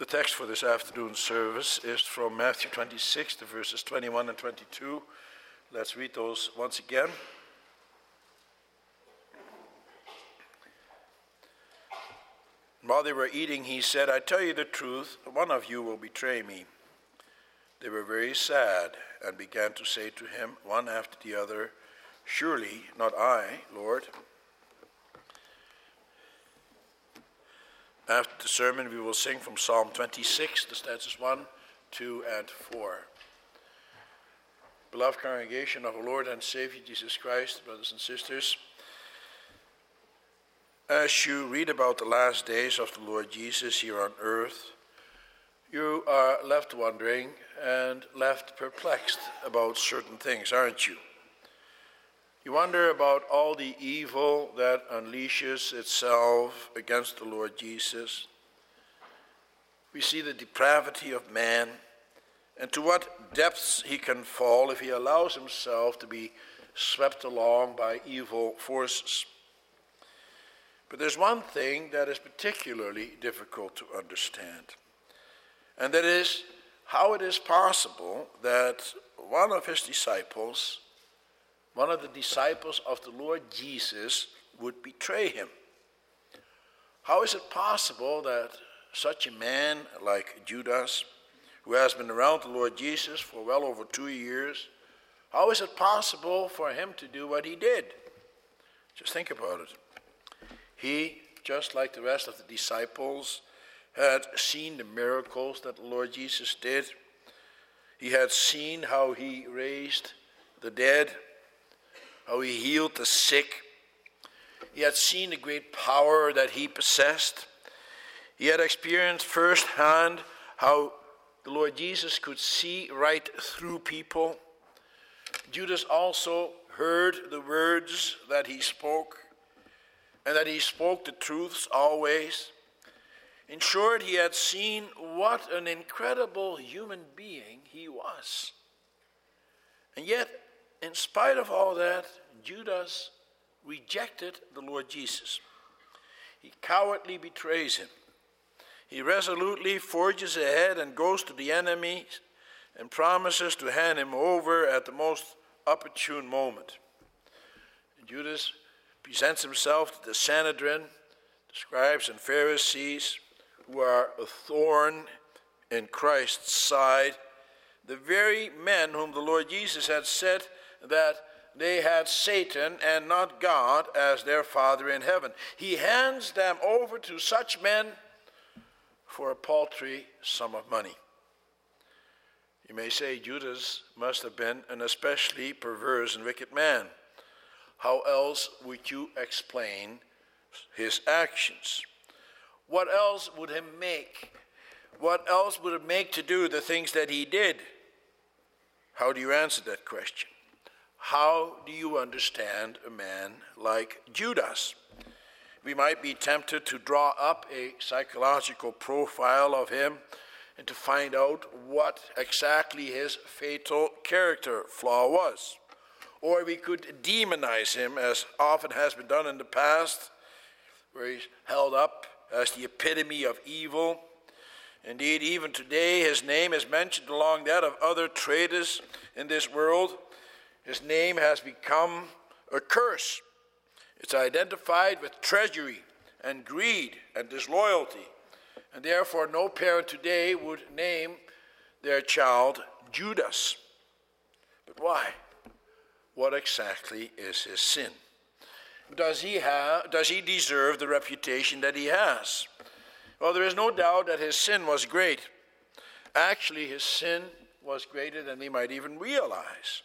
The text for this afternoon's service is from Matthew 26, the verses 21 and 22. Let's read those once again. While they were eating, he said, I tell you the truth, one of you will betray me. They were very sad and began to say to him, one after the other, Surely not I, Lord. After the sermon, we will sing from Psalm 26, the stanzas 1, 2, and 4. Beloved congregation of our Lord and Savior Jesus Christ, brothers and sisters, as you read about the last days of the Lord Jesus here on earth, you are left wondering and left perplexed about certain things, aren't you? You wonder about all the evil that unleashes itself against the Lord Jesus. We see the depravity of man and to what depths he can fall if he allows himself to be swept along by evil forces. But there's one thing that is particularly difficult to understand, and that is how it is possible that one of his disciples one of the disciples of the Lord Jesus would betray him. How is it possible that such a man like Judas, who has been around the Lord Jesus for well over two years, how is it possible for him to do what he did? Just think about it. He, just like the rest of the disciples, had seen the miracles that the Lord Jesus did. He had seen how he raised the dead how he healed the sick. He had seen the great power that he possessed. He had experienced firsthand how the Lord Jesus could see right through people. Judas also heard the words that he spoke, and that he spoke the truths always. In short, he had seen what an incredible human being he was. And yet, in spite of all that, Judas rejected the Lord Jesus. He cowardly betrays him. He resolutely forges ahead and goes to the enemy and promises to hand him over at the most opportune moment. Judas presents himself to the Sanhedrin, the scribes and Pharisees, who are a thorn in Christ's side, the very men whom the Lord Jesus had said that they had Satan and not God as their Father in heaven. He hands them over to such men for a paltry sum of money. You may say Judas must have been an especially perverse and wicked man. How else would you explain his actions? What else would him make? What else would it make to do the things that he did? How do you answer that question? How do you understand a man like Judas? We might be tempted to draw up a psychological profile of him and to find out what exactly his fatal character flaw was. Or we could demonize him, as often has been done in the past, where he's held up as the epitome of evil. Indeed, even today, his name is mentioned along that of other traitors in this world his name has become a curse. It's identified with treachery and greed and disloyalty. And therefore, no parent today would name their child Judas. But why? What exactly is his sin? Does he, have, does he deserve the reputation that he has? Well, there is no doubt that his sin was great. Actually, his sin was greater than we might even realize.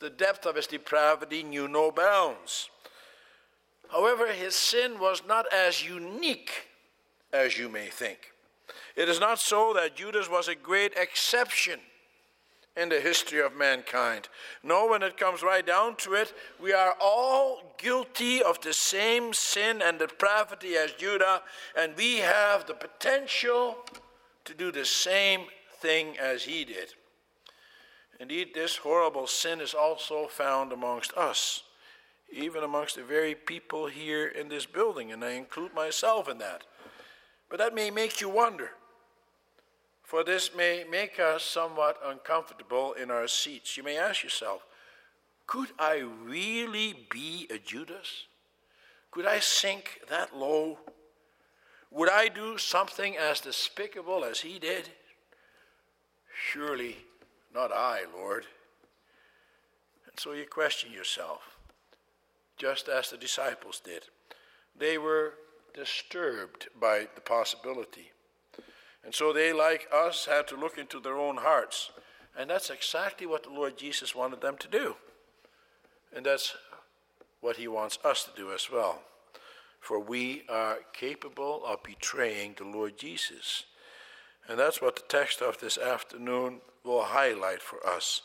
The depth of his depravity knew no bounds. However, his sin was not as unique as you may think. It is not so that Judas was a great exception in the history of mankind. No, when it comes right down to it, we are all guilty of the same sin and depravity as Judas, and we have the potential to do the same thing as he did. Indeed, this horrible sin is also found amongst us, even amongst the very people here in this building, and I include myself in that. But that may make you wonder For this may make us somewhat uncomfortable in our seats. You may ask yourself, could I really be a Judas? Could I sink that low? Would I do something as despicable as he did? Surely not I, Lord. And so you question yourself, just as the disciples did. They were disturbed by the possibility. And so they, like us, had to look into their own hearts. And that's exactly what the Lord Jesus wanted them to do. And that's what he wants us to do as well. For we are capable of betraying the Lord Jesus. And that's what the text of this afternoon will highlight for us.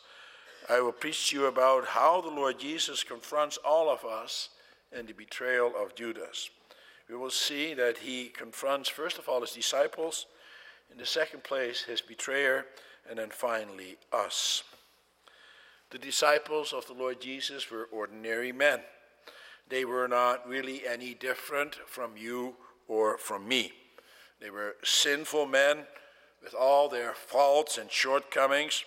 I will preach to you about how the Lord Jesus confronts all of us in the betrayal of Judas. We will see that he confronts, first of all, his disciples, in the second place, his betrayer, and then finally, us. The disciples of the Lord Jesus were ordinary men. They were not really any different from you or from me. They were sinful men with all their faults and shortcomings.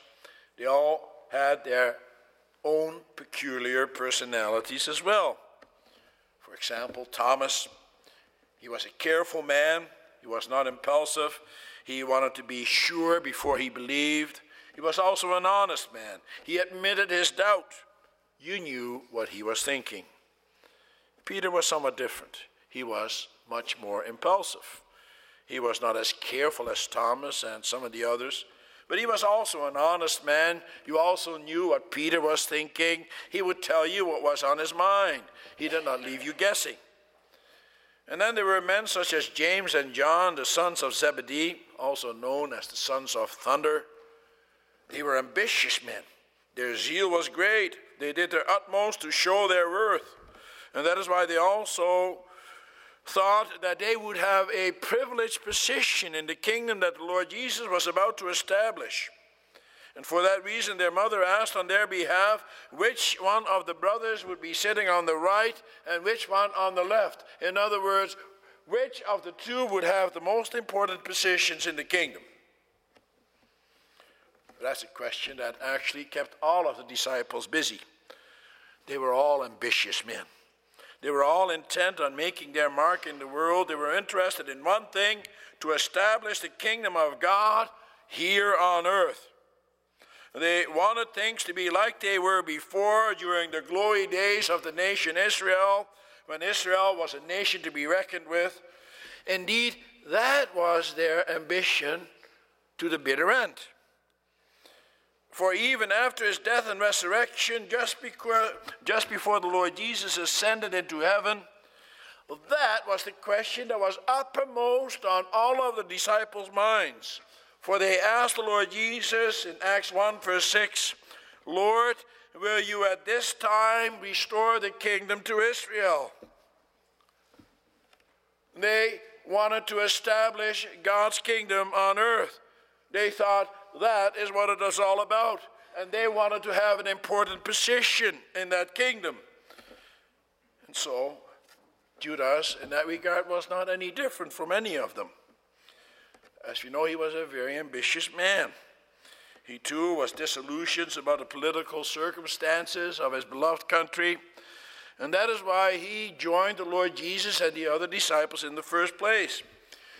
They all had their own peculiar personalities as well. For example, Thomas, he was a careful man, he was not impulsive, he wanted to be sure before he believed. He was also an honest man. He admitted his doubt. You knew what he was thinking. Peter was somewhat different. He was much more impulsive. He was not as careful as Thomas and some of the others, but he was also an honest man. You also knew what Peter was thinking. He would tell you what was on his mind. He did not leave you guessing. And then there were men such as James and John, the sons of Zebedee, also known as the sons of thunder. They were ambitious men. Their zeal was great. They did their utmost to show their worth. And that is why they also thought that they would have a privileged position in the kingdom that the Lord Jesus was about to establish. And for that reason, their mother asked on their behalf which one of the brothers would be sitting on the right and which one on the left. In other words, which of the two would have the most important positions in the kingdom? That's a question that actually kept all of the disciples busy. They were all ambitious men. They were all intent on making their mark in the world. They were interested in one thing to establish the kingdom of God here on earth. They wanted things to be like they were before during the glory days of the nation Israel, when Israel was a nation to be reckoned with. Indeed, that was their ambition to the bitter end. For even after his death and resurrection, just before, just before the Lord Jesus ascended into heaven, that was the question that was uppermost on all of the disciples' minds. For they asked the Lord Jesus in Acts 1, verse 6, Lord, will you at this time restore the kingdom to Israel? They wanted to establish God's kingdom on earth. They thought, that is what it is all about. And they wanted to have an important position in that kingdom. And so, Judas, in that regard, was not any different from any of them. As you know, he was a very ambitious man. He too was disillusioned about the political circumstances of his beloved country. And that is why he joined the Lord Jesus and the other disciples in the first place.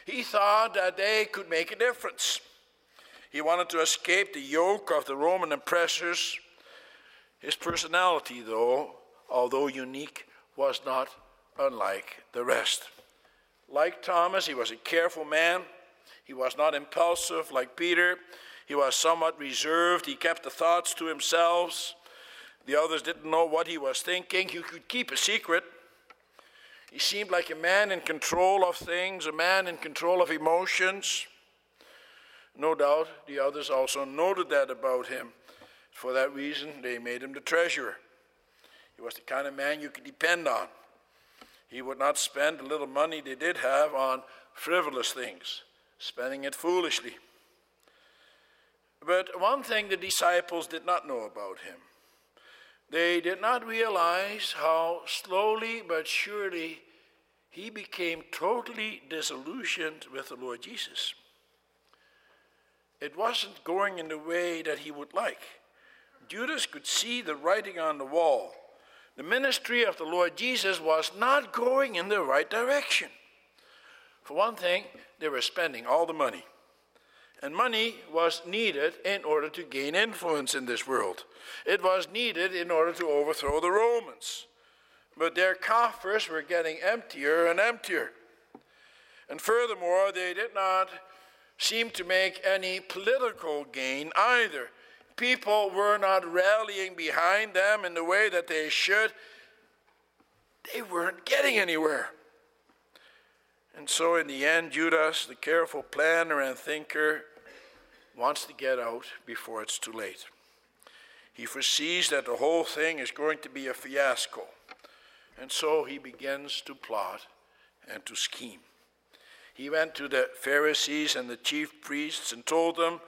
He thought that they could make a difference. He wanted to escape the yoke of the Roman oppressors. His personality, though, although unique, was not unlike the rest. Like Thomas, he was a careful man. He was not impulsive like Peter. He was somewhat reserved. He kept the thoughts to himself. The others didn't know what he was thinking. He could keep a secret. He seemed like a man in control of things, a man in control of emotions. No doubt the others also noted that about him. For that reason, they made him the treasurer. He was the kind of man you could depend on. He would not spend the little money they did have on frivolous things, spending it foolishly. But one thing the disciples did not know about him they did not realize how slowly but surely he became totally disillusioned with the Lord Jesus. It wasn't going in the way that he would like. Judas could see the writing on the wall. The ministry of the Lord Jesus was not going in the right direction. For one thing, they were spending all the money. And money was needed in order to gain influence in this world. It was needed in order to overthrow the Romans. But their coffers were getting emptier and emptier. And furthermore, they did not seem to make any political gain either. People were not rallying behind them in the way that they should. They weren't getting anywhere. And so, in the end, Judas, the careful planner and thinker, wants to get out before it's too late. He foresees that the whole thing is going to be a fiasco. And so he begins to plot and to scheme. He went to the Pharisees and the chief priests and told them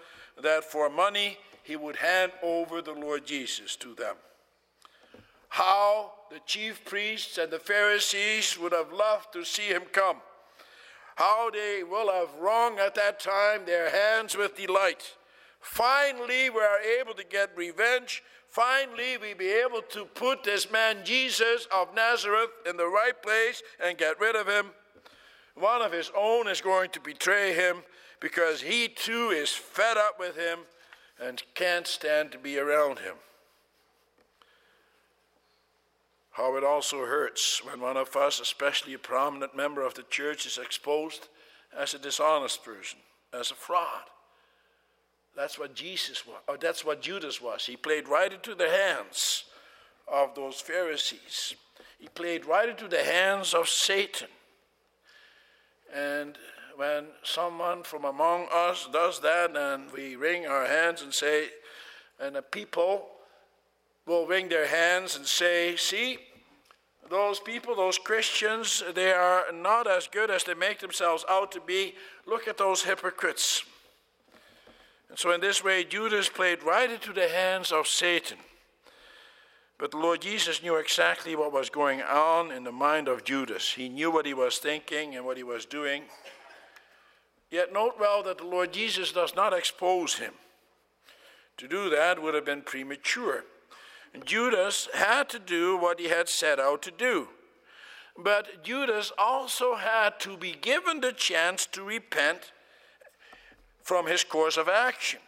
that for money he would hand over the Lord Jesus to them. How the chief priests and the Pharisees would have loved to see him come. How they will have wrung at that time their hands with delight. Finally, we are able to get revenge. Finally, we be able to put this man Jesus of Nazareth in the right place and get rid of him. One of his own is going to betray him because he too is fed up with him and can't stand to be around him. How it also hurts when one of us, especially a prominent member of the church, is exposed as a dishonest person, as a fraud. That's what Jesus was, or uh, that's what Judas was. He played right into the hands of those Pharisees. He played right into the hands of Satan. And when someone from among us does that and we wring our hands and say, and the people will wring their hands and say, See, those people, those Christians, they are not as good as they make themselves out to be. Look at those hypocrites. And so, in this way, Judas played right into the hands of Satan. But the Lord Jesus knew exactly what was going on in the mind of Judas. He knew what he was thinking and what he was doing. Yet note well that the Lord Jesus does not expose him. To do that would have been premature. And Judas had to do what he had set out to do. But Judas also had to be given the chance to repent from his course of action.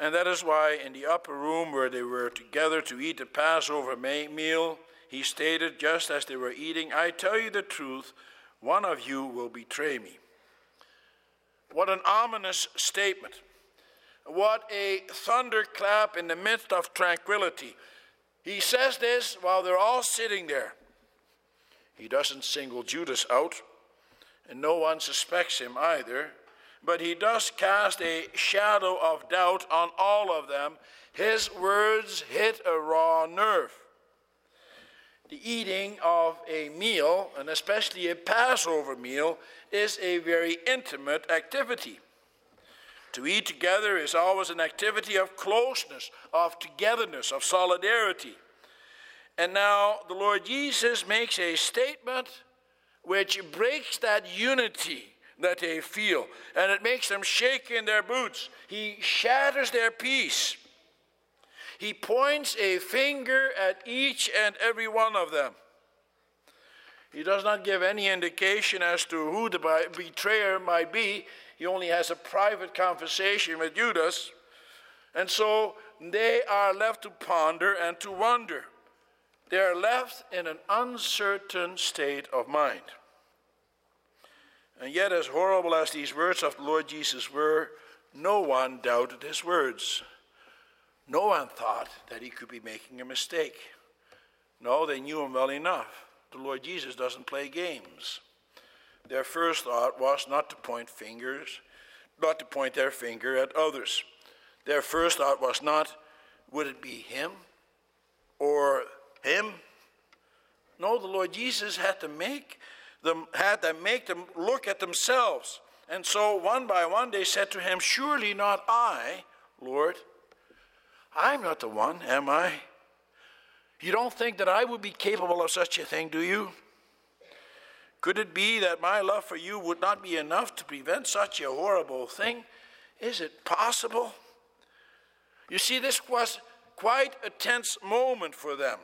And that is why, in the upper room where they were together to eat the Passover meal, he stated, just as they were eating, I tell you the truth, one of you will betray me. What an ominous statement. What a thunderclap in the midst of tranquility. He says this while they're all sitting there. He doesn't single Judas out, and no one suspects him either, but he does cast a shadow of doubt on all of them. His words hit a raw nerve. The eating of a meal, and especially a Passover meal, is a very intimate activity. To eat together is always an activity of closeness, of togetherness, of solidarity. And now the Lord Jesus makes a statement which breaks that unity that they feel, and it makes them shake in their boots. He shatters their peace. He points a finger at each and every one of them. He does not give any indication as to who the betrayer might be. He only has a private conversation with Judas. And so they are left to ponder and to wonder. They are left in an uncertain state of mind. And yet, as horrible as these words of the Lord Jesus were, no one doubted his words. No one thought that he could be making a mistake. No, they knew him well enough. The Lord Jesus doesn't play games. Their first thought was not to point fingers, not to point their finger at others. Their first thought was not, would it be him or him? No, the Lord Jesus had to make them had to make them look at themselves. And so one by one they said to him, Surely not I, Lord. I'm not the one, am I? You don't think that I would be capable of such a thing, do you? Could it be that my love for you would not be enough to prevent such a horrible thing? Is it possible? You see, this was quite a tense moment for them.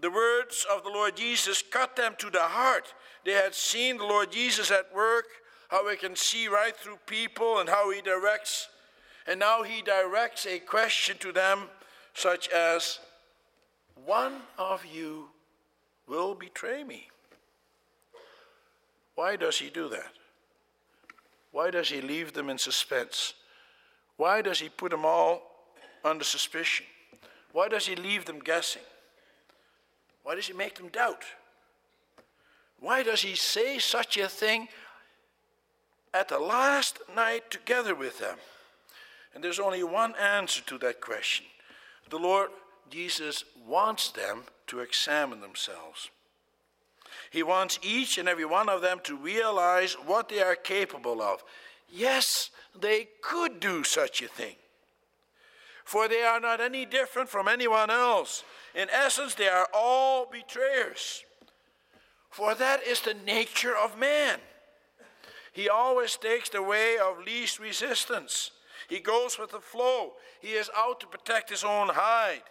The words of the Lord Jesus cut them to the heart. They had seen the Lord Jesus at work, how he can see right through people and how he directs. And now he directs a question to them, such as, One of you will betray me. Why does he do that? Why does he leave them in suspense? Why does he put them all under suspicion? Why does he leave them guessing? Why does he make them doubt? Why does he say such a thing at the last night together with them? And there's only one answer to that question. The Lord Jesus wants them to examine themselves. He wants each and every one of them to realize what they are capable of. Yes, they could do such a thing for they are not any different from anyone else. In essence, they are all betrayers. For that is the nature of man. He always takes the way of least resistance. He goes with the flow. He is out to protect his own hide.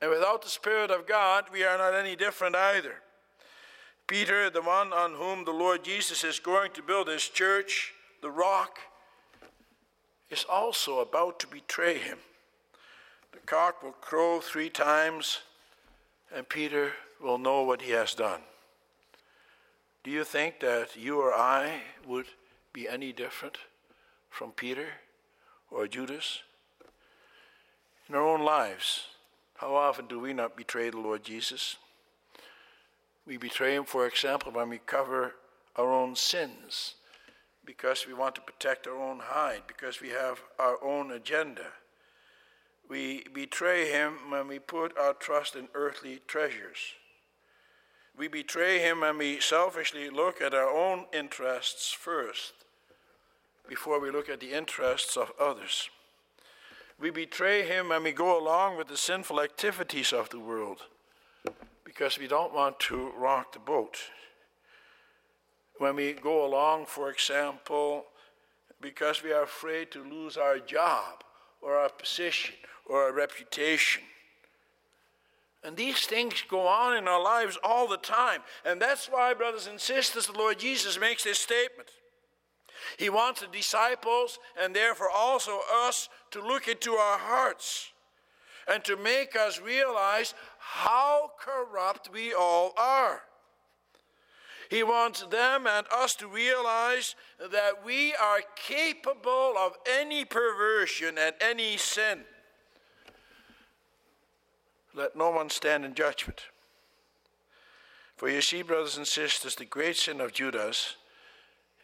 And without the Spirit of God, we are not any different either. Peter, the one on whom the Lord Jesus is going to build his church, the rock, is also about to betray him. The cock will crow three times, and Peter will know what he has done. Do you think that you or I would be any different from Peter or Judas? In our own lives, how often do we not betray the Lord Jesus? We betray him, for example, when we cover our own sins because we want to protect our own hide, because we have our own agenda. We betray him when we put our trust in earthly treasures. We betray him when we selfishly look at our own interests first before we look at the interests of others. We betray him when we go along with the sinful activities of the world because we don't want to rock the boat when we go along, for example, because we are afraid to lose our job or our position or our reputation. And these things go on in our lives all the time. And that's why, brothers and sisters, the Lord Jesus makes this statement. He wants the disciples and therefore also us to look into our hearts and to make us realize how corrupt we all are. He wants them and us to realize that we are capable of any perversion and any sin. Let no one stand in judgment. For you see, brothers and sisters, the great sin of Judas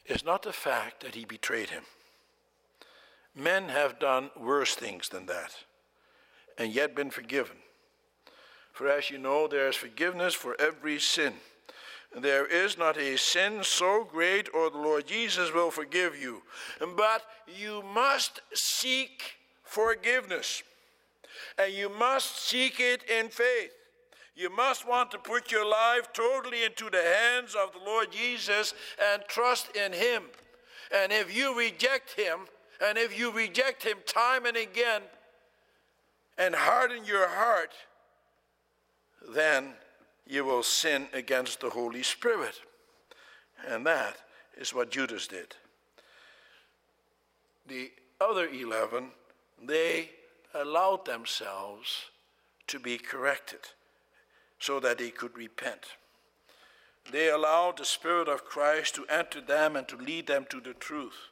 is not the fact that he betrayed him. Men have done worse things than that, and yet been forgiven. For as you know, there is forgiveness for every sin. There is not a sin so great, or the Lord Jesus will forgive you. But you must seek forgiveness. And you must seek it in faith. You must want to put your life totally into the hands of the Lord Jesus and trust in Him. And if you reject Him, and if you reject Him time and again, and harden your heart, then you will sin against the Holy Spirit. And that is what Judas did. The other 11, they allowed themselves to be corrected so that they could repent. They allowed the Spirit of Christ to enter them and to lead them to the truth.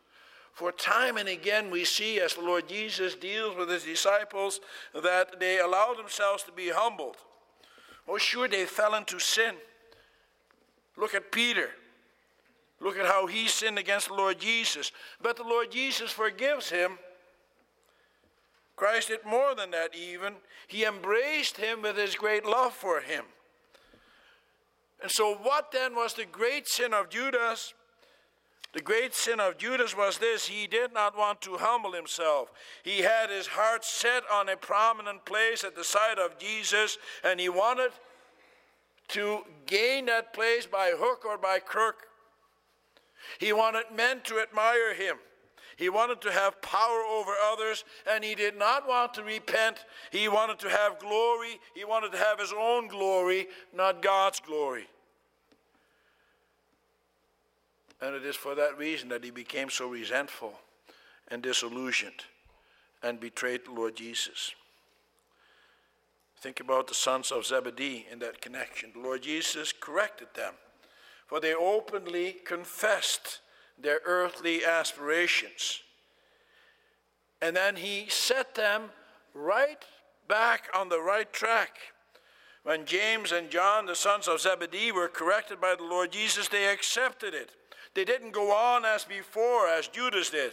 For time and again, we see as the Lord Jesus deals with his disciples that they allow themselves to be humbled Oh, sure, they fell into sin. Look at Peter. Look at how he sinned against the Lord Jesus. But the Lord Jesus forgives him. Christ did more than that, even. He embraced him with his great love for him. And so, what then was the great sin of Judas? The great sin of Judas was this he did not want to humble himself. He had his heart set on a prominent place at the side of Jesus, and he wanted to gain that place by hook or by crook. He wanted men to admire him. He wanted to have power over others, and he did not want to repent. He wanted to have glory. He wanted to have his own glory, not God's glory. And it is for that reason that he became so resentful and disillusioned and betrayed the Lord Jesus. Think about the sons of Zebedee in that connection. The Lord Jesus corrected them, for they openly confessed their earthly aspirations. And then he set them right back on the right track. When James and John, the sons of Zebedee, were corrected by the Lord Jesus, they accepted it. They didn't go on as before, as Judas did.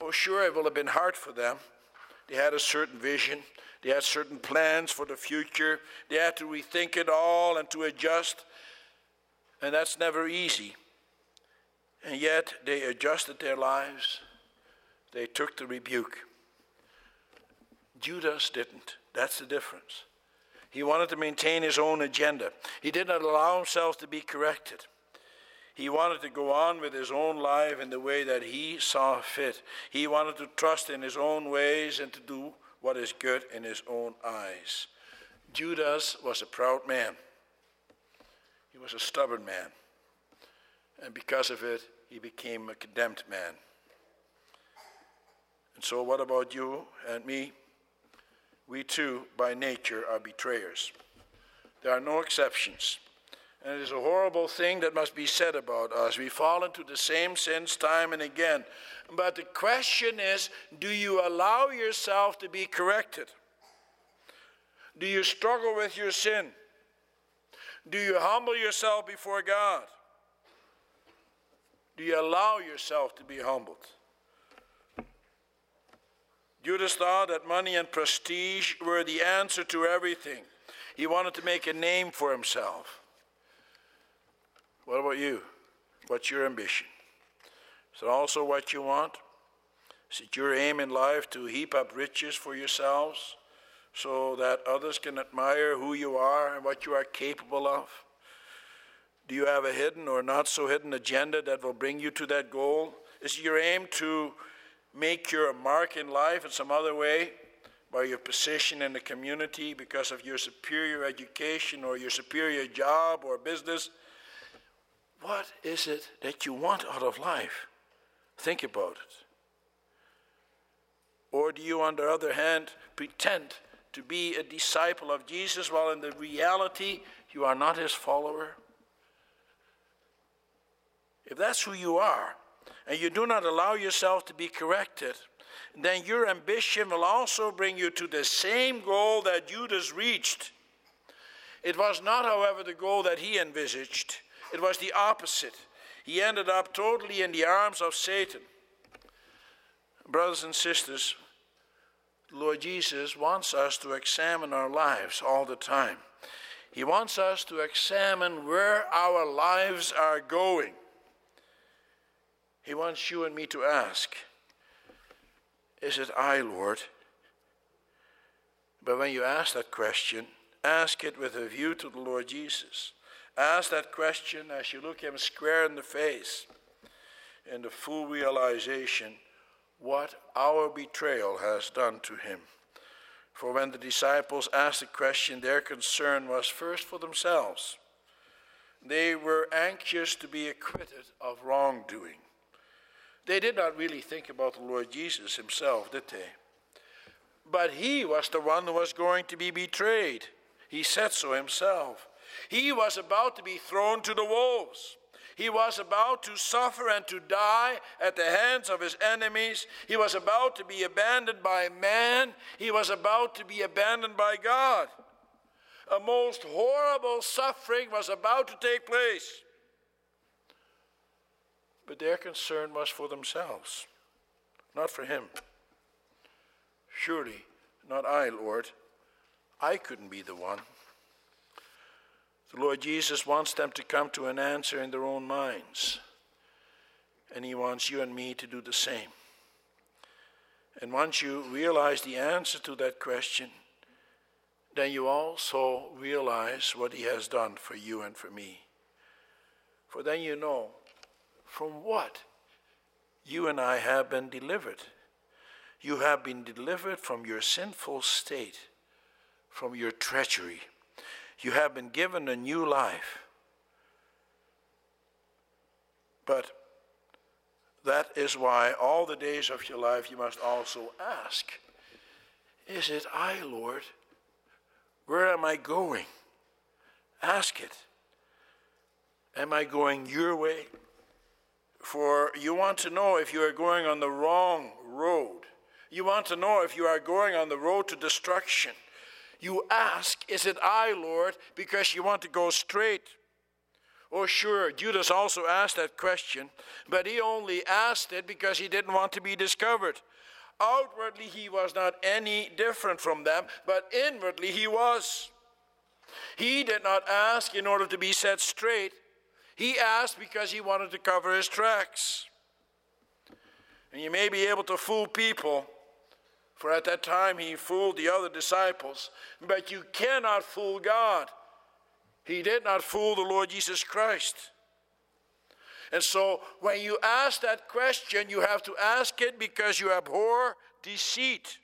Oh, sure, it will have been hard for them. They had a certain vision, they had certain plans for the future, they had to rethink it all and to adjust. And that's never easy. And yet they adjusted their lives, they took the rebuke. Judas didn't. That's the difference. He wanted to maintain his own agenda. He did not allow himself to be corrected. He wanted to go on with his own life in the way that he saw fit. He wanted to trust in his own ways and to do what is good in his own eyes. Judas was a proud man, he was a stubborn man. And because of it, he became a condemned man. And so, what about you and me? We too, by nature, are betrayers. There are no exceptions. And it is a horrible thing that must be said about us. We fall into the same sins time and again. But the question is do you allow yourself to be corrected? Do you struggle with your sin? Do you humble yourself before God? Do you allow yourself to be humbled? Judas thought that money and prestige were the answer to everything. He wanted to make a name for himself. What about you? What's your ambition? Is it also what you want? Is it your aim in life to heap up riches for yourselves so that others can admire who you are and what you are capable of? Do you have a hidden or not so hidden agenda that will bring you to that goal? Is your aim to make your mark in life in some other way by your position in the community because of your superior education or your superior job or business? What is it that you want out of life? Think about it. Or do you, on the other hand, pretend to be a disciple of Jesus while in the reality you are not his follower? If that's who you are, and you do not allow yourself to be corrected, then your ambition will also bring you to the same goal that Judas reached. It was not, however, the goal that he envisaged, it was the opposite. He ended up totally in the arms of Satan. Brothers and sisters, Lord Jesus wants us to examine our lives all the time. He wants us to examine where our lives are going. He wants you and me to ask, Is it I, Lord? But when you ask that question, ask it with a view to the Lord Jesus. Ask that question as you look him square in the face in the full realization what our betrayal has done to him. For when the disciples asked the question, their concern was first for themselves. They were anxious to be acquitted of wrongdoing. They did not really think about the Lord Jesus himself, did they? But he was the one who was going to be betrayed. He said so himself. He was about to be thrown to the wolves. He was about to suffer and to die at the hands of his enemies. He was about to be abandoned by man. He was about to be abandoned by God. A most horrible suffering was about to take place but their concern was for themselves, not for him. Surely, not I, Lord. I couldn't be the one. The Lord Jesus wants them to come to an answer in their own minds, and He wants you and me to do the same. And once you realize the answer to that question, then you also realize what He has done for you and for me. For then you know From what? You and I have been delivered. You have been delivered from your sinful state, from your treachery. You have been given a new life. But that is why all the days of your life you must also ask Is it I, Lord? Where am I going? Ask it. Am I going your way? For you want to know if you are going on the wrong road. You want to know if you are going on the road to destruction. You ask, Is it I, Lord? because you want to go straight. Oh, sure, Judas also asked that question, but he only asked it because he didn't want to be discovered. Outwardly, he was not any different from them, but inwardly, he was. He did not ask in order to be set straight, he asked because he wanted to cover his tracks. And you may be able to fool people, for at that time he fooled the other disciples, but you cannot fool God. He did not fool the Lord Jesus Christ. And so when you ask that question, you have to ask it because you abhor deceit,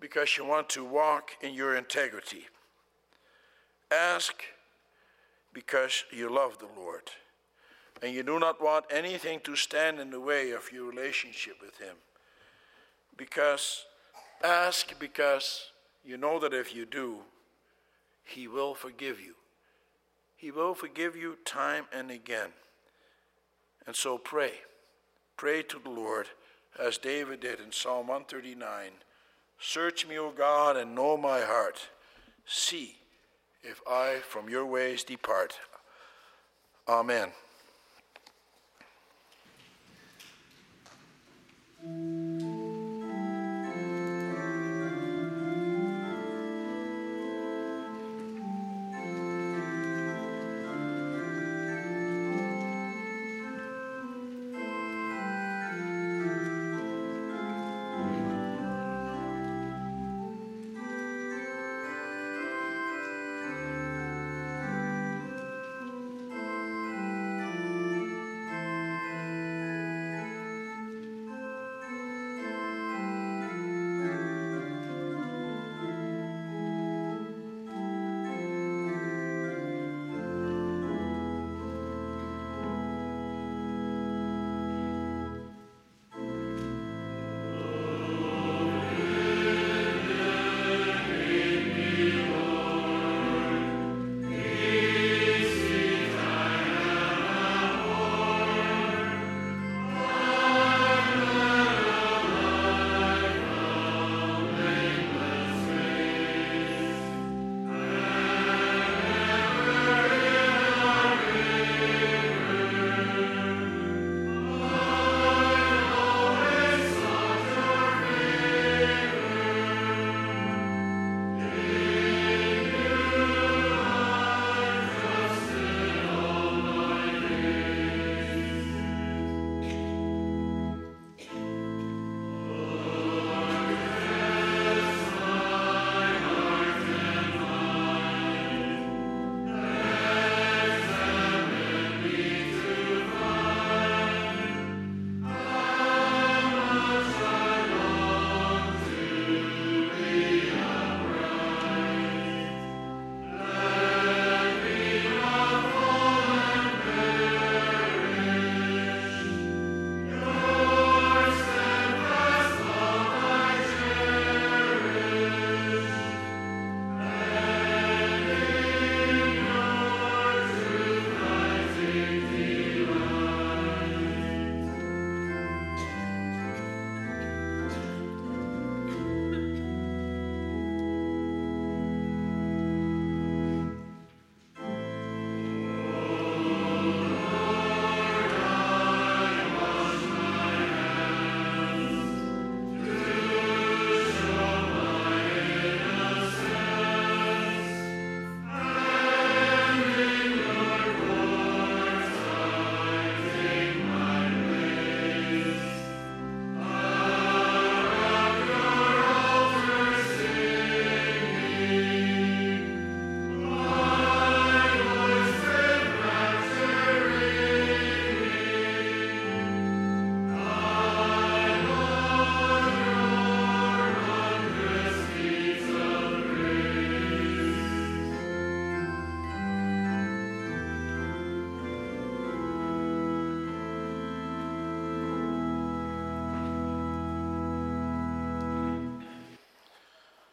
because you want to walk in your integrity. Ask because you love the Lord and you do not want anything to stand in the way of your relationship with Him. Because ask because you know that if you do, he will forgive you. He will forgive you time and again. And so pray. Pray to the Lord as David did in Psalm 139 Search me, O God, and know my heart. See if I from your ways depart. Amen.